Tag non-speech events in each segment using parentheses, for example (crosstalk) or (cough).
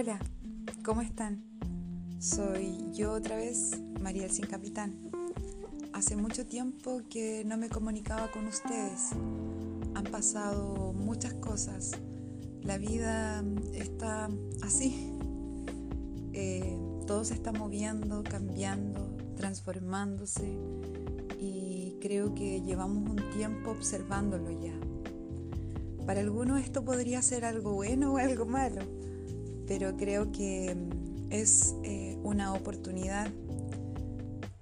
Hola, ¿cómo están? Soy yo otra vez, María Sin Capitán. Hace mucho tiempo que no me comunicaba con ustedes. Han pasado muchas cosas. La vida está así. Eh, todo se está moviendo, cambiando, transformándose y creo que llevamos un tiempo observándolo ya. Para algunos esto podría ser algo bueno o algo malo, pero creo que mm, es eh, una oportunidad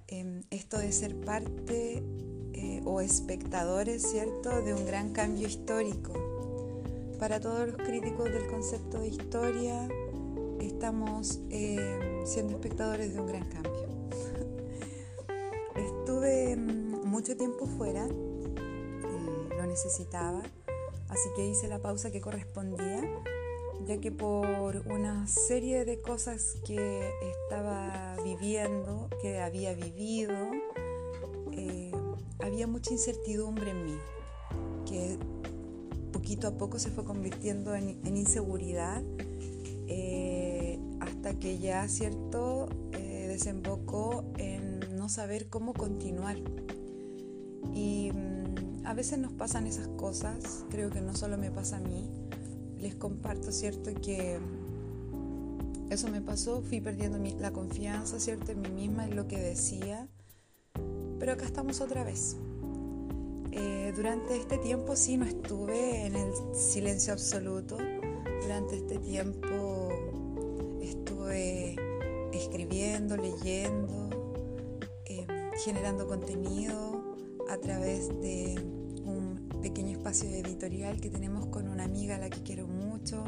em, esto de ser parte eh, o espectadores, ¿cierto?, de un gran cambio histórico. Para todos los críticos del concepto de historia, estamos em, siendo espectadores de un gran cambio. (laughs) Estuve mm, mucho tiempo fuera, eh, lo necesitaba, Así que hice la pausa que correspondía, ya que por una serie de cosas que estaba viviendo, que había vivido, eh, había mucha incertidumbre en mí, que poquito a poco se fue convirtiendo en, inseguridad, eh, hasta que ya, cierto, eh, desembocó en no saber cómo continuar. Y a veces nos pasan esas cosas, creo que no solo me pasa a mí, les comparto, ¿cierto? Que eso me pasó, fui perdiendo la confianza, ¿cierto? En mí misma, en lo que decía, pero acá estamos otra vez. Eh, durante este tiempo sí no estuve en el silencio absoluto, durante este tiempo estuve escribiendo, leyendo, em, generando contenido a través de espacio editorial que tenemos con una amiga a la que quiero mucho,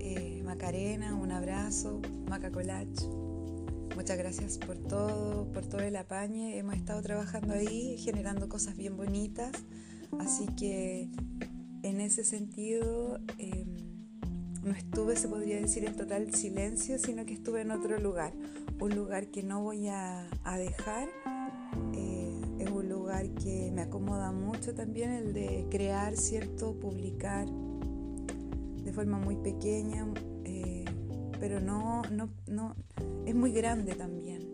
eh, Macarena, un abrazo, Maca Muchas gracias por todo, por todo el apañe. Hemos estado trabajando ahí, generando cosas bien bonitas. Así que en ese sentido em, no estuve, se podría decir, en total silencio, sino que estuve en otro lugar. Un lugar que no voy a, dejar. Que me acomoda mucho también el de crear, ¿cierto? Publicar de forma muy pequeña, eh, pero no, no, no, es muy grande también.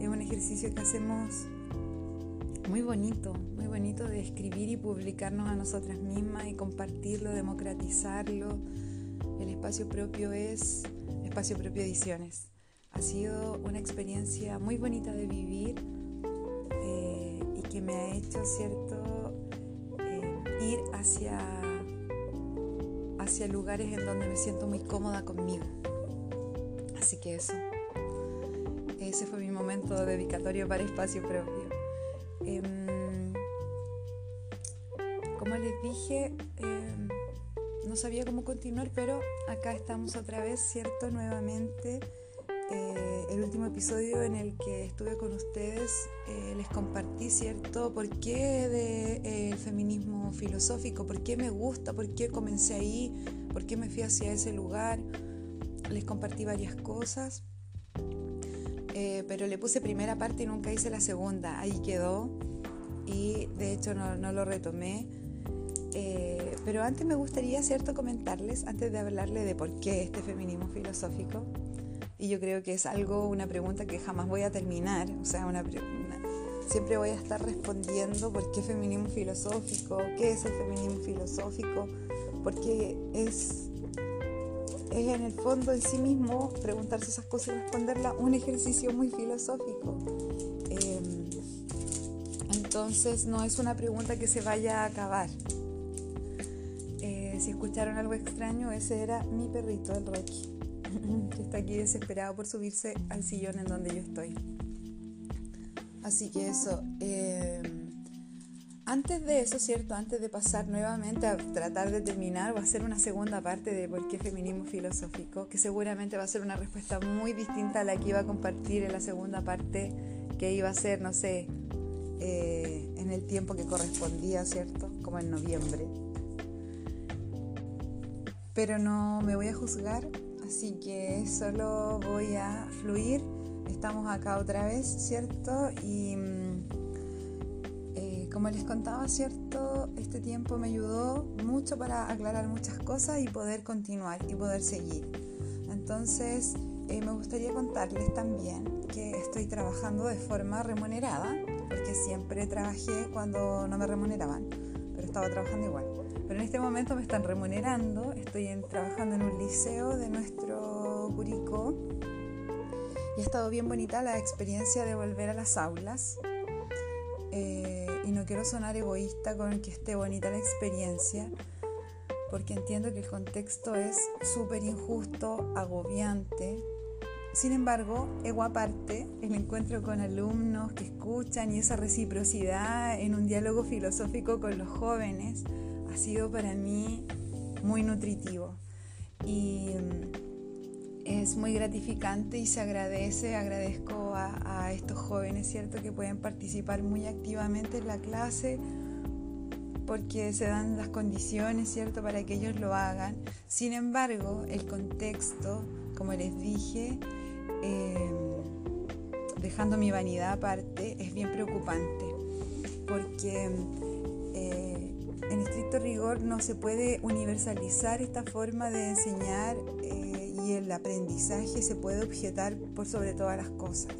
Es un ejercicio que hacemos muy bonito, muy bonito de escribir y publicarnos a nosotras mismas y compartirlo, democratizarlo. El espacio propio es Espacio Propio Ediciones. Ha sido una experiencia muy bonita de vivir me ha hecho, ¿cierto?, eh, ir hacia, hacia lugares en donde me siento muy cómoda conmigo. Así que eso, ese fue mi momento dedicatorio para espacio propio. Em, como les dije, em, no sabía cómo continuar, pero acá estamos otra vez, ¿cierto? Nuevamente eh, el último episodio en el que estuve con ustedes eh, les compartí, ¿cierto?, por qué del de, eh, feminismo filosófico, por qué me gusta, por qué comencé ahí, por qué me fui hacia ese lugar. Les compartí varias cosas, pero le puse primera parte y nunca hice la segunda. Ahí quedó y de hecho no lo retomé. Pero antes me gustaría, ¿cierto?, comentarles, antes de hablarle de por qué este feminismo filosófico, y yo creo que es algo, una pregunta que jamás voy a terminar, o sea, una, siempre voy a estar respondiendo por qué feminismo filosófico, qué es el feminismo filosófico, porque es, es en el fondo en sí mismo preguntarse esas cosas y responderla un ejercicio muy filosófico. Em, entonces no es una pregunta que se vaya a acabar. Eh, si escucharon algo extraño, ese era mi perrito, el Rocky que (laughs) está aquí desesperado por subirse al sillón en donde yo estoy. Así que eso. Em, antes de eso, ¿cierto? Antes de pasar nuevamente a tratar de terminar o hacer una segunda parte de por qué feminismo filosófico, que seguramente va a ser una respuesta muy distinta a la que iba a compartir en la segunda parte, que iba a ser, no sé, eh, en el tiempo que correspondía, ¿cierto? Como en noviembre. Pero no me voy a juzgar Así que solo voy a fluir. Estamos acá otra vez, ¿cierto? Y mm, eh, como les contaba, ¿cierto? Este tiempo me ayudó mucho para aclarar muchas cosas y poder continuar y poder seguir. Entonces, eh, me gustaría contarles también que estoy trabajando de forma remunerada, porque siempre trabajé cuando no me remuneraban, pero estaba trabajando igual. Pero en este momento me están remunerando, estoy trabajando en un liceo de nuestro Curicó y ha estado bien bonita la experiencia de volver a las aulas. Eh, y no quiero sonar egoísta con que esté bonita la experiencia, porque entiendo que el contexto es súper injusto, agobiante. Sin embargo, ego aparte, el encuentro con alumnos que escuchan y esa reciprocidad en un diálogo filosófico con los jóvenes ha sido para mí muy nutritivo. Y mm, es muy gratificante y se agradece, agradezco a, a, estos jóvenes, ¿cierto?, que pueden participar muy activamente en la clase, porque se dan las condiciones, ¿cierto?, para que ellos lo hagan. Sin embargo, el contexto, como les dije, em, dejando mi vanidad aparte, es bien preocupante, porque eh, en estricto rigor no se puede universalizar esta forma de enseñar eh, y el aprendizaje se puede objetar por sobre todas las cosas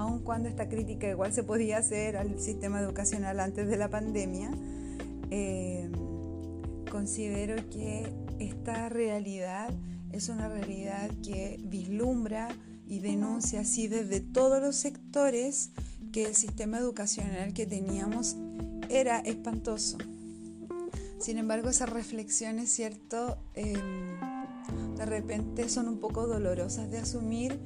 aun cuando esta crítica igual se podía hacer al sistema educacional antes de la pandemia, eh, considero que esta realidad es una realidad que vislumbra y denuncia así desde todos los sectores que el sistema educacional que teníamos era espantoso. Sin embargo, esas reflexiones, ¿cierto? Em, de repente son un poco dolorosas de asumir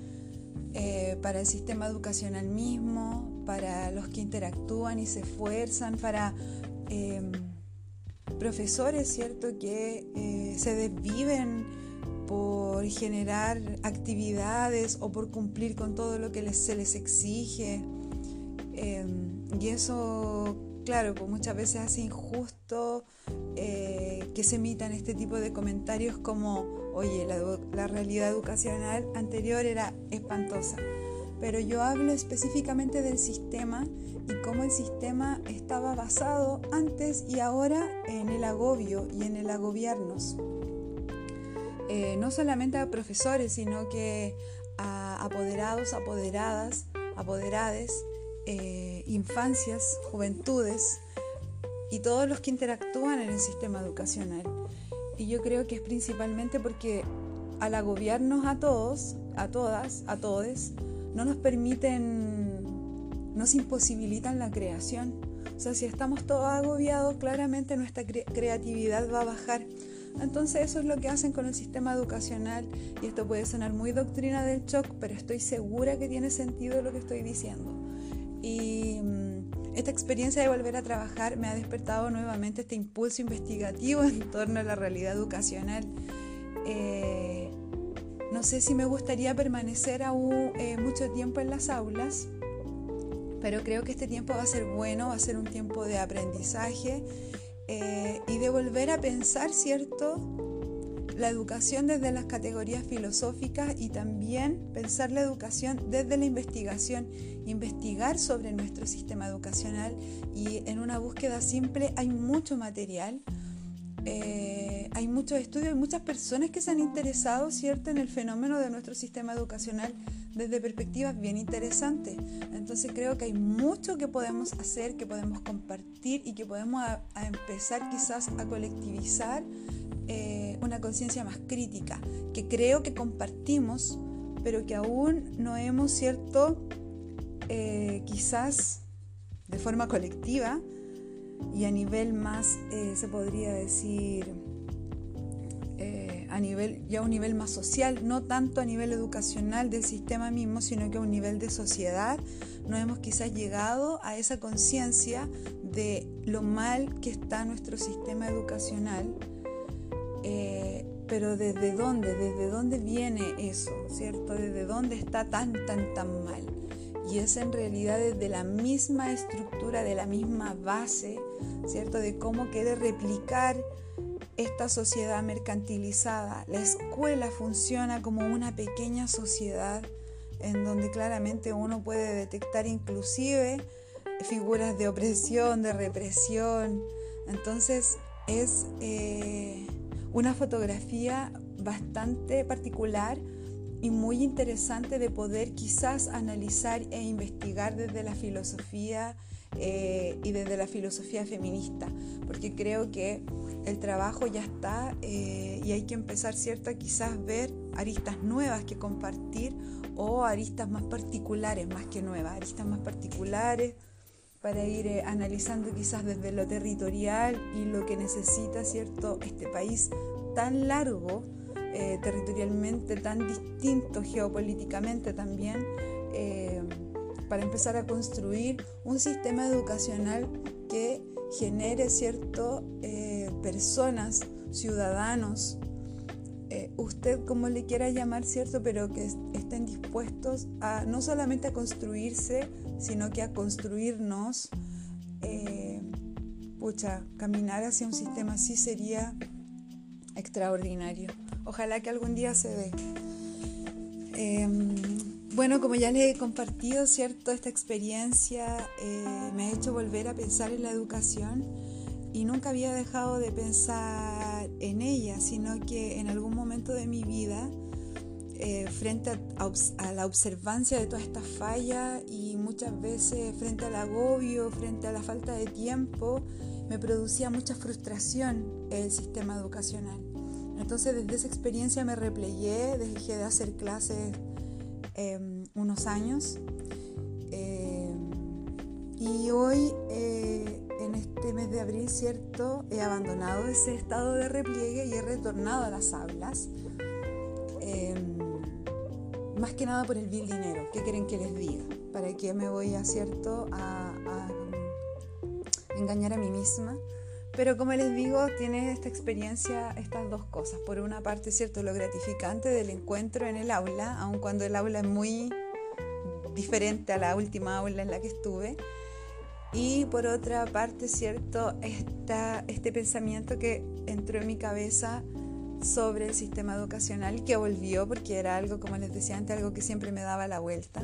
eh, para el sistema educacional mismo, para los que interactúan y se esfuerzan, para em, profesores, ¿cierto?, que eh, se desviven por generar actividades o por cumplir con todo lo que se les exige. Em, y eso, claro, pues muchas veces hace injusto eh, que se emitan este tipo de comentarios como, oye, la realidad educacional anterior era espantosa. Pero yo hablo específicamente del sistema y cómo el sistema estaba basado antes y ahora en el agobio y en el agobiarnos. Eh, no solamente a profesores, sino que a apoderados, apoderadas, apoderades, eh, infancias, juventudes y todos los que interactúan en el sistema educacional. Y yo creo que es principalmente porque al agobiarnos a todos, a todas, a todes, no nos permiten nos imposibilitan la creación. O sea, si estamos todos agobiados, claramente nuestra creatividad va a bajar. Entonces eso es lo que hacen con el sistema educacional y esto puede sonar muy doctrina del shock, pero estoy segura que tiene sentido lo que estoy diciendo. Y mm, esta experiencia de volver a trabajar me ha despertado nuevamente este impulso investigativo (laughs) en torno a la realidad educacional. Eh, no sé si me gustaría permanecer aún eh, mucho tiempo en las aulas, pero creo que este tiempo va a ser bueno, va a ser un tiempo de aprendizaje eh, y de volver a pensar, ¿cierto? La educación desde las categorías filosóficas y también pensar la educación desde la investigación, investigar sobre nuestro sistema educacional y en una búsqueda simple hay mucho material. Eh, hay muchos estudios, hay muchas personas que se han interesado, ¿cierto?, en el fenómeno de nuestro sistema educacional desde perspectivas bien interesantes. Entonces creo que hay mucho que podemos hacer, que podemos compartir y que podemos empezar quizás a colectivizar eh, una conciencia más crítica, que creo que compartimos, pero que aún no hemos, ¿cierto? Eh, quizás de forma colectiva y a nivel más, eh, se podría decir, a nivel, ya a un nivel más social, no tanto a nivel educacional del sistema mismo, sino que a un nivel de sociedad, no hemos quizás llegado a esa conciencia de lo mal que está nuestro sistema educacional. Eh, pero desde dónde, desde dónde viene eso, ¿cierto? Desde dónde está tan, tan, tan mal. Y es en realidad desde la misma estructura, de la misma base, ¿cierto? De cómo quiere replicar esta sociedad mercantilizada. La escuela funciona como una pequeña sociedad en donde claramente uno puede detectar inclusive figuras de opresión, de represión. Entonces es eh, una fotografía bastante particular y muy interesante de poder quizás analizar e investigar desde la filosofía eh, y desde la filosofía feminista, porque creo que el trabajo ya está eh, y hay que empezar, ¿cierto?, quizás ver aristas nuevas que compartir o aristas más particulares, más que nuevas, aristas más particulares para ir eh, analizando quizás desde lo territorial y lo que necesita, ¿cierto?, este país tan largo, territorialmente tan distinto geopolíticamente también para empezar a construir un sistema educacional que genere cierto eh, personas, ciudadanos, eh, usted como le quiera llamar, cierto, pero que estén dispuestos a no solamente a construirse, sino que a construirnos. Eh, pucha, caminar hacia un sistema así sería extraordinario. Ojalá que algún día se dé. Bueno, como ya les he compartido, ¿cierto? Esta experiencia eh, me ha hecho volver a pensar en la educación y nunca había dejado de pensar en ella, sino que en algún momento de mi vida, eh, frente a, la observancia de toda esta falla y muchas veces frente al agobio, frente a la falta de tiempo, me producía mucha frustración el sistema educacional. Entonces desde esa experiencia me replegué, dejé de hacer clases Em, unos años. Em, y hoy, eh, en este mes de abril, ¿cierto? He abandonado ese estado de repliegue y he retornado a las aulas. Em, más que nada por el vil dinero. ¿Qué quieren que les diga? ¿Para qué me voy a, ¿cierto? a engañar a mí misma? Pero como les digo, tiene esta experiencia estas dos cosas. Por una parte, cierto, lo gratificante del encuentro en el aula, aun cuando el aula es muy diferente a la última aula en la que estuve. Y por otra parte, cierto, esta, este pensamiento que entró en mi cabeza sobre el sistema educacional que volvió porque era algo, como les decía antes, algo que siempre me daba la vuelta.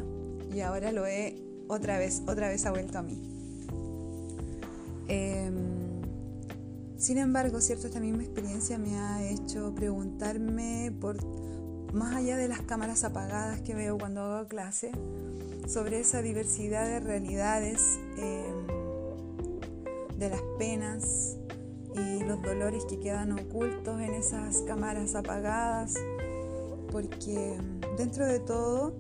Y ahora lo he otra vez, otra vez ha vuelto a mí. Eh, sin embargo, cierto, esta misma experiencia me ha hecho preguntarme por más allá de las cámaras apagadas que veo cuando hago clase, sobre esa diversidad de realidades, em, de las penas y los dolores que quedan ocultos en esas cámaras apagadas, porque dentro de todo,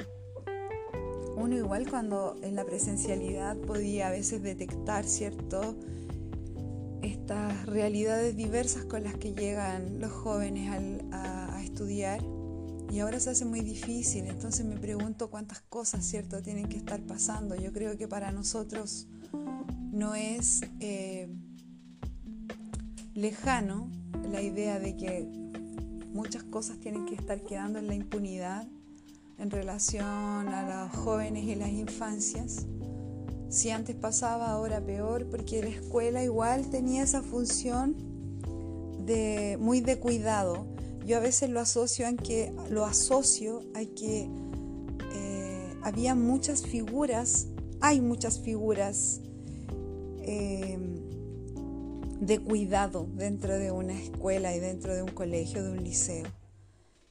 uno igual cuando en la presencialidad podía a veces detectar, ¿cierto? Estas realidades diversas con las que llegan los jóvenes a, estudiar y ahora se hace muy difícil, entonces me pregunto cuántas cosas, ¿cierto?, tienen que estar pasando. Yo creo que para nosotros no es eh, lejano la idea de que muchas cosas tienen que estar quedando en la impunidad en relación a los jóvenes y las infancias si antes pasaba, ahora peor, porque la escuela igual tenía esa función de muy de cuidado. Yo a veces lo asocio en que lo asocio a que eh, había muchas figuras, hay muchas figuras eh, de cuidado dentro de una escuela y dentro de un colegio, de un liceo.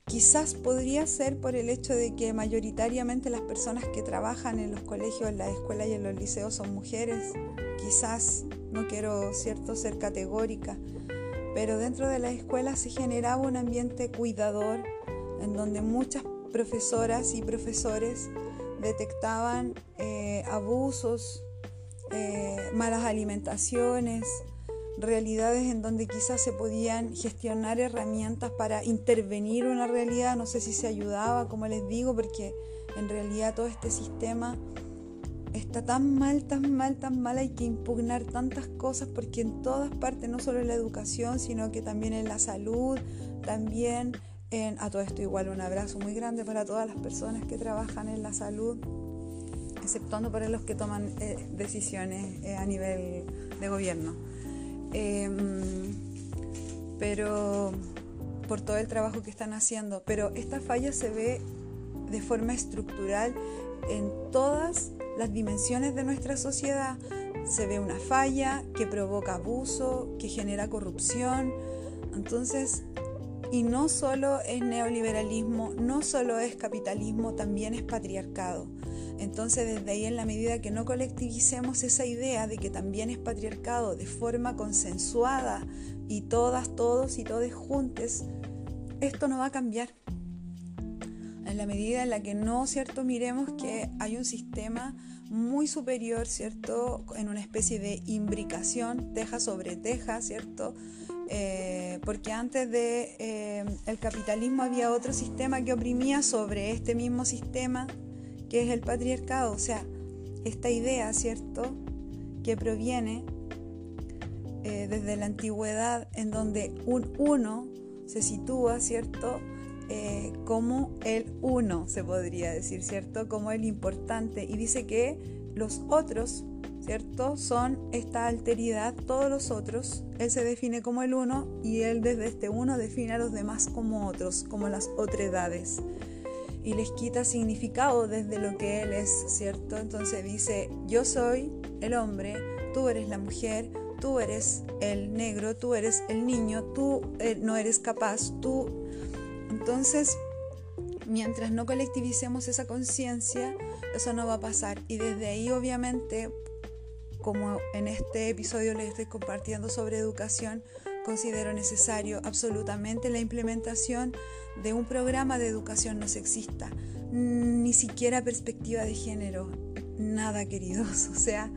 Quizás podría ser por el hecho de que mayoritariamente las personas que trabajan en los colegios, en la escuela y en los liceos son mujeres. Quizás, no quiero cierto ser categórica, pero dentro de la escuela se generaba un ambiente cuidador en donde muchas profesoras y profesores detectaban eh, abusos, eh, malas alimentaciones, realidades en donde quizás se podían gestionar herramientas para intervenir una realidad, no sé si se ayudaba, como les digo, porque en realidad todo este sistema está tan mal, tan mal, tan mal, hay que impugnar tantas cosas porque en todas partes, no solo en la educación, sino que también en la salud, también en, a todo esto igual un abrazo muy grande para todas las personas que trabajan en la salud, exceptuando para los que toman eh, decisiones eh, a nivel de gobierno. Em, pero por todo el trabajo que están haciendo. Pero esta falla se ve de forma estructural en todas las dimensiones de nuestra sociedad. Se ve una falla que provoca abuso, que genera corrupción. Entonces, Y no solo es neoliberalismo, no solo es capitalismo, también es patriarcado. Entonces desde ahí en la medida que no colectivicemos esa idea de que también es patriarcado de forma consensuada y todas, todos y todos juntos, esto no va a cambiar. En la medida en la que no, ¿cierto? Miremos que hay un sistema muy superior, ¿cierto? En una especie de imbricación, teja sobre teja, ¿cierto? Eh, porque antes de eh, el capitalismo había otro sistema que oprimía sobre este mismo sistema, que es el patriarcado, o sea, esta idea, ¿cierto? Que proviene eh, desde la antigüedad, en donde un uno se sitúa, ¿cierto? como el uno, se podría decir, ¿cierto? Como el importante. Y dice que los otros ¿cierto? Son esta alteridad, todos los otros. Él se define como el uno y él desde este uno define a los demás como otros, como las otredades. Y les quita significado desde lo que él es, ¿cierto? Entonces dice, yo soy el hombre, tú eres la mujer, tú eres el negro, tú eres el niño, tú eh, no eres capaz, tú... Entonces, mientras no colectivicemos esa conciencia, eso no va a pasar. Y desde ahí, obviamente, como en este episodio les estoy compartiendo sobre educación, considero necesario absolutamente la implementación de un programa de educación no sexista, ni siquiera perspectiva de género, nada queridos, (laughs) o sea,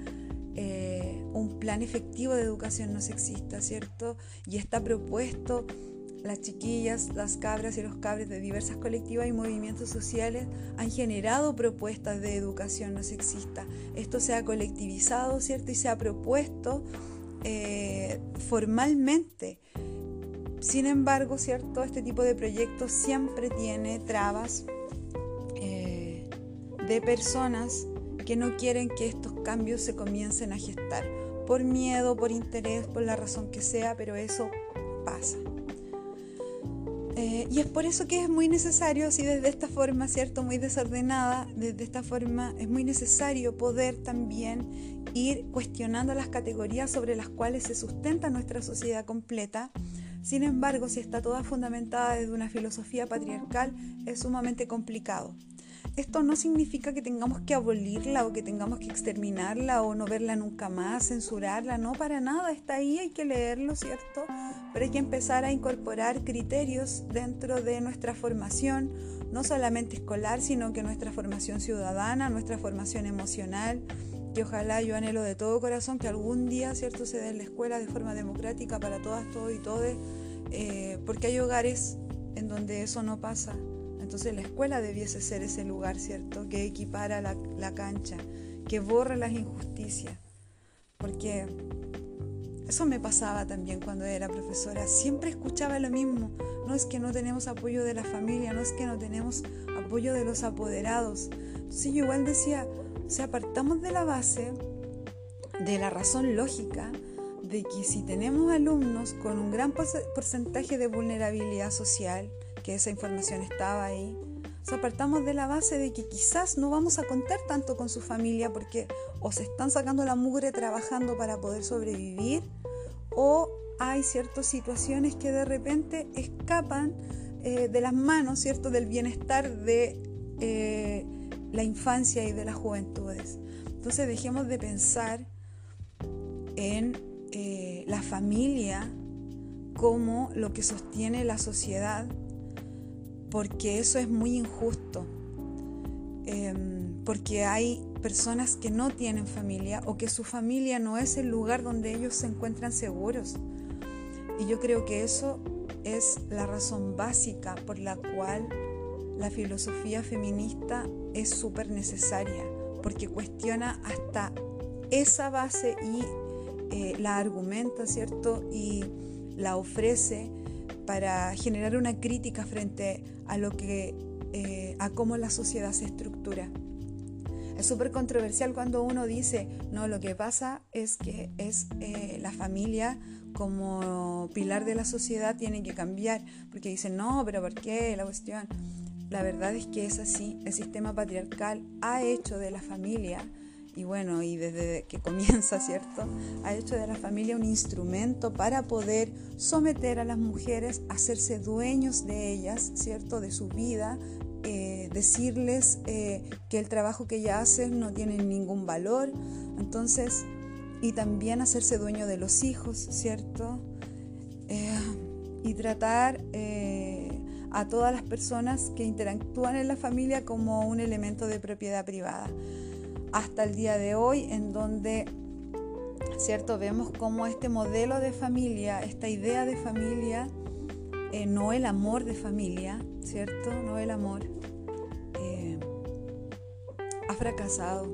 eh, un plan efectivo de educación no sexista, ¿cierto? Y está propuesto las chiquillas, las cabras y los cabres de diversas colectivas y movimientos sociales han generado propuestas de educación no sexista. Esto se ha colectivizado, ¿cierto? Y se ha propuesto eh, formalmente. Sin embargo, ¿cierto? Este tipo de proyectos siempre tiene trabas eh, de personas que no quieren que estos cambios se comiencen a gestar. Por miedo, por interés, por la razón que sea, pero eso pasa. Eh, y es por eso que es muy necesario, así desde esta forma, ¿cierto? Muy desordenada, desde esta forma es muy necesario poder también ir cuestionando las categorías sobre las cuales se sustenta nuestra sociedad completa. Sin embargo, si está toda fundamentada desde una filosofía patriarcal, es sumamente complicado. Esto no significa que tengamos que abolirla o que tengamos que exterminarla o no verla nunca más, censurarla, no, para nada, está ahí, hay que leerlo, ¿cierto? Pero hay que empezar a incorporar criterios dentro de nuestra formación, no solamente escolar, sino que nuestra formación ciudadana, nuestra formación emocional, que ojalá yo anhelo de todo corazón que algún día, ¿cierto?, se dé en la escuela de forma democrática para todas, todos y todes, eh, porque hay hogares en donde eso no pasa, entonces la escuela debiese ser ese lugar, ¿cierto? Que equipara la, cancha, que borre las injusticias. Porque eso me pasaba también cuando era profesora. Siempre escuchaba lo mismo. No es que no tenemos apoyo de la familia, no es que no tenemos apoyo de los apoderados. Entonces yo igual decía, o sea, apartamos de la base, de la razón lógica, de que si tenemos alumnos con un gran porcentaje de vulnerabilidad social, que esa información estaba ahí. O apartamos de la base de que quizás no vamos a contar tanto con su familia porque o se están sacando la mugre trabajando para poder sobrevivir o hay ciertas situaciones que de repente escapan eh, de las manos, ¿cierto?, del bienestar de eh, la infancia y de las juventudes. Entonces dejemos de pensar en eh, la familia como lo que sostiene la sociedad porque eso es muy injusto, em, porque hay personas que no tienen familia o que su familia no es el lugar donde ellos se encuentran seguros. Y yo creo que eso es la razón básica por la cual la filosofía feminista es súper necesaria, porque cuestiona hasta esa base y eh, la argumenta, ¿cierto? Y la ofrece para generar una crítica frente a lo que eh, a cómo la sociedad se estructura. Es súper controversial cuando uno dice, no, lo que pasa es que es eh, la familia como pilar de la sociedad tiene que cambiar, porque dicen, no, pero ¿por qué la cuestión? La verdad es que es así, el sistema patriarcal ha hecho de la familia y bueno, y desde que comienza, ¿cierto? Ha hecho de la familia un instrumento para poder someter a las mujeres hacerse dueños de ellas, ¿cierto? De su vida, eh, decirles eh, que el trabajo que ellas hacen no tiene ningún valor, entonces, y también hacerse dueño de los hijos, ¿cierto? Eh, y tratar a todas las personas que interactúan en la familia como un elemento de propiedad privada hasta el día de hoy, en donde, ¿cierto? Vemos cómo este modelo de familia, esta idea de familia, eh, no el amor de familia, ¿cierto? No el amor, eh, ha fracasado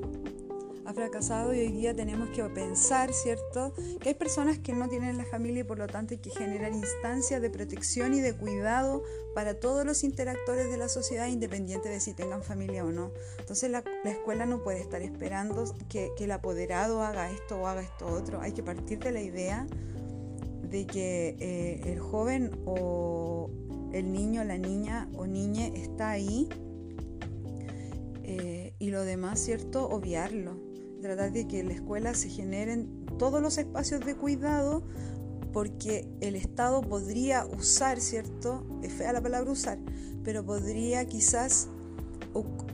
ha fracasado y hoy día tenemos que pensar, ¿cierto?, que hay personas que no tienen la familia y por lo tanto hay que generar instancias de protección y de cuidado para todos los interactores de la sociedad, independiente de si tengan familia o no. Entonces la, escuela no puede estar esperando que, el apoderado haga esto o haga esto otro. Hay que partir de la idea de que eh, el joven o el niño, la niña o niña está ahí eh, y lo demás, ¿cierto? Obviarlo tratar de que en la escuela se generen todos los espacios de cuidado porque el Estado podría usar, ¿cierto? Es fea la palabra usar, pero podría quizás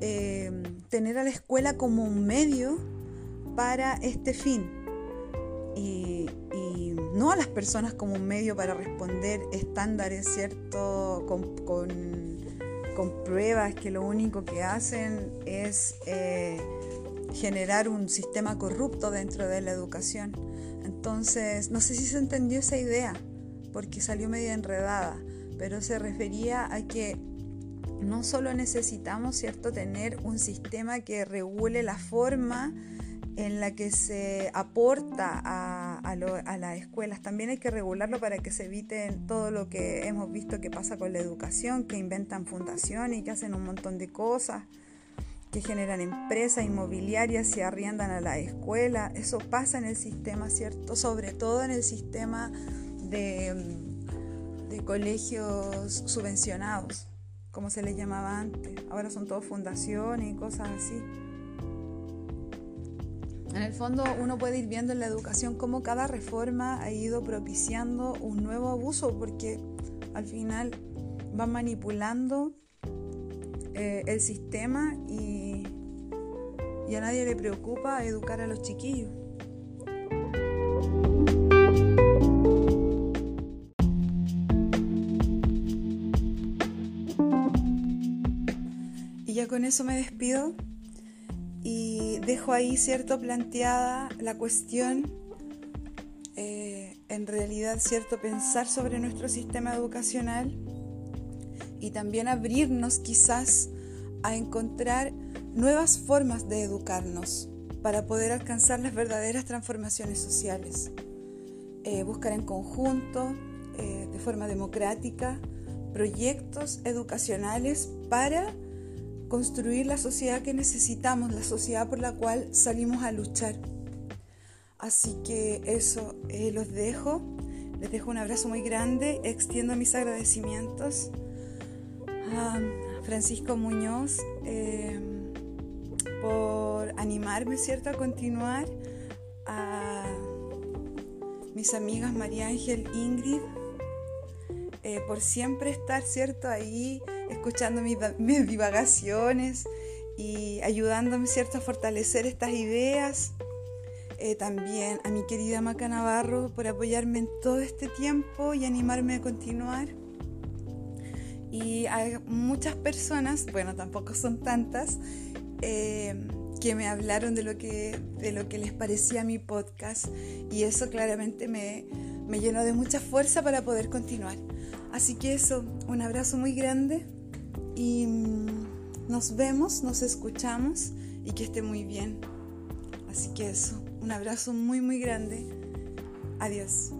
eh, tener a la escuela como un medio para este fin y, no a las personas como un medio para responder estándares, ¿cierto? Con, con, pruebas que lo único que hacen es... Eh, generar un sistema corrupto dentro de la educación. Entonces, no sé si se entendió esa idea, porque salió medio enredada, pero se refería a que no solo necesitamos, ¿cierto?, tener un sistema que regule la forma en la que se aporta a, a, las escuelas. También hay que regularlo para que se evite todo lo que hemos visto que pasa con la educación, que inventan fundaciones y que hacen un montón de cosas que generan empresas inmobiliarias y arriendan a la escuela. Eso pasa en el sistema, ¿cierto? Sobre todo en el sistema de, de colegios subvencionados, como se les llamaba antes. Ahora son todos fundaciones y cosas así. En el fondo uno puede ir viendo en la educación cómo cada reforma ha ido propiciando un nuevo abuso porque al final van manipulando eh, el sistema y, y a nadie le preocupa educar a los chiquillos. Y ya con eso me despido y dejo ahí, cierto, planteada la cuestión, eh, en realidad, cierto, pensar sobre nuestro sistema educacional y también abrirnos quizás a encontrar nuevas formas de educarnos para poder alcanzar las verdaderas transformaciones sociales. Eh, buscar en conjunto, eh, de forma democrática, proyectos educacionales para construir la sociedad que necesitamos, la sociedad por la cual salimos a luchar. Así que eso eh, los dejo, les dejo un abrazo muy grande, extiendo mis agradecimientos Francisco Muñoz eh, por animarme, ¿cierto?, a continuar, a mis amigas María Ángel, Ingrid, eh, por siempre estar, ¿cierto?, ahí escuchando mis, divagaciones y ayudándome, ¿cierto?, a fortalecer estas ideas. Eh, también a mi querida Maca Navarro por apoyarme en todo este tiempo y animarme a continuar. Y hay muchas personas, bueno, tampoco son tantas, eh, que me hablaron de lo que, de lo que les parecía mi podcast y eso claramente me, me llenó de mucha fuerza para poder continuar. Así que eso, un abrazo muy grande y mm, nos vemos, nos escuchamos y que esté muy bien. Así que eso, un abrazo muy muy grande. Adiós.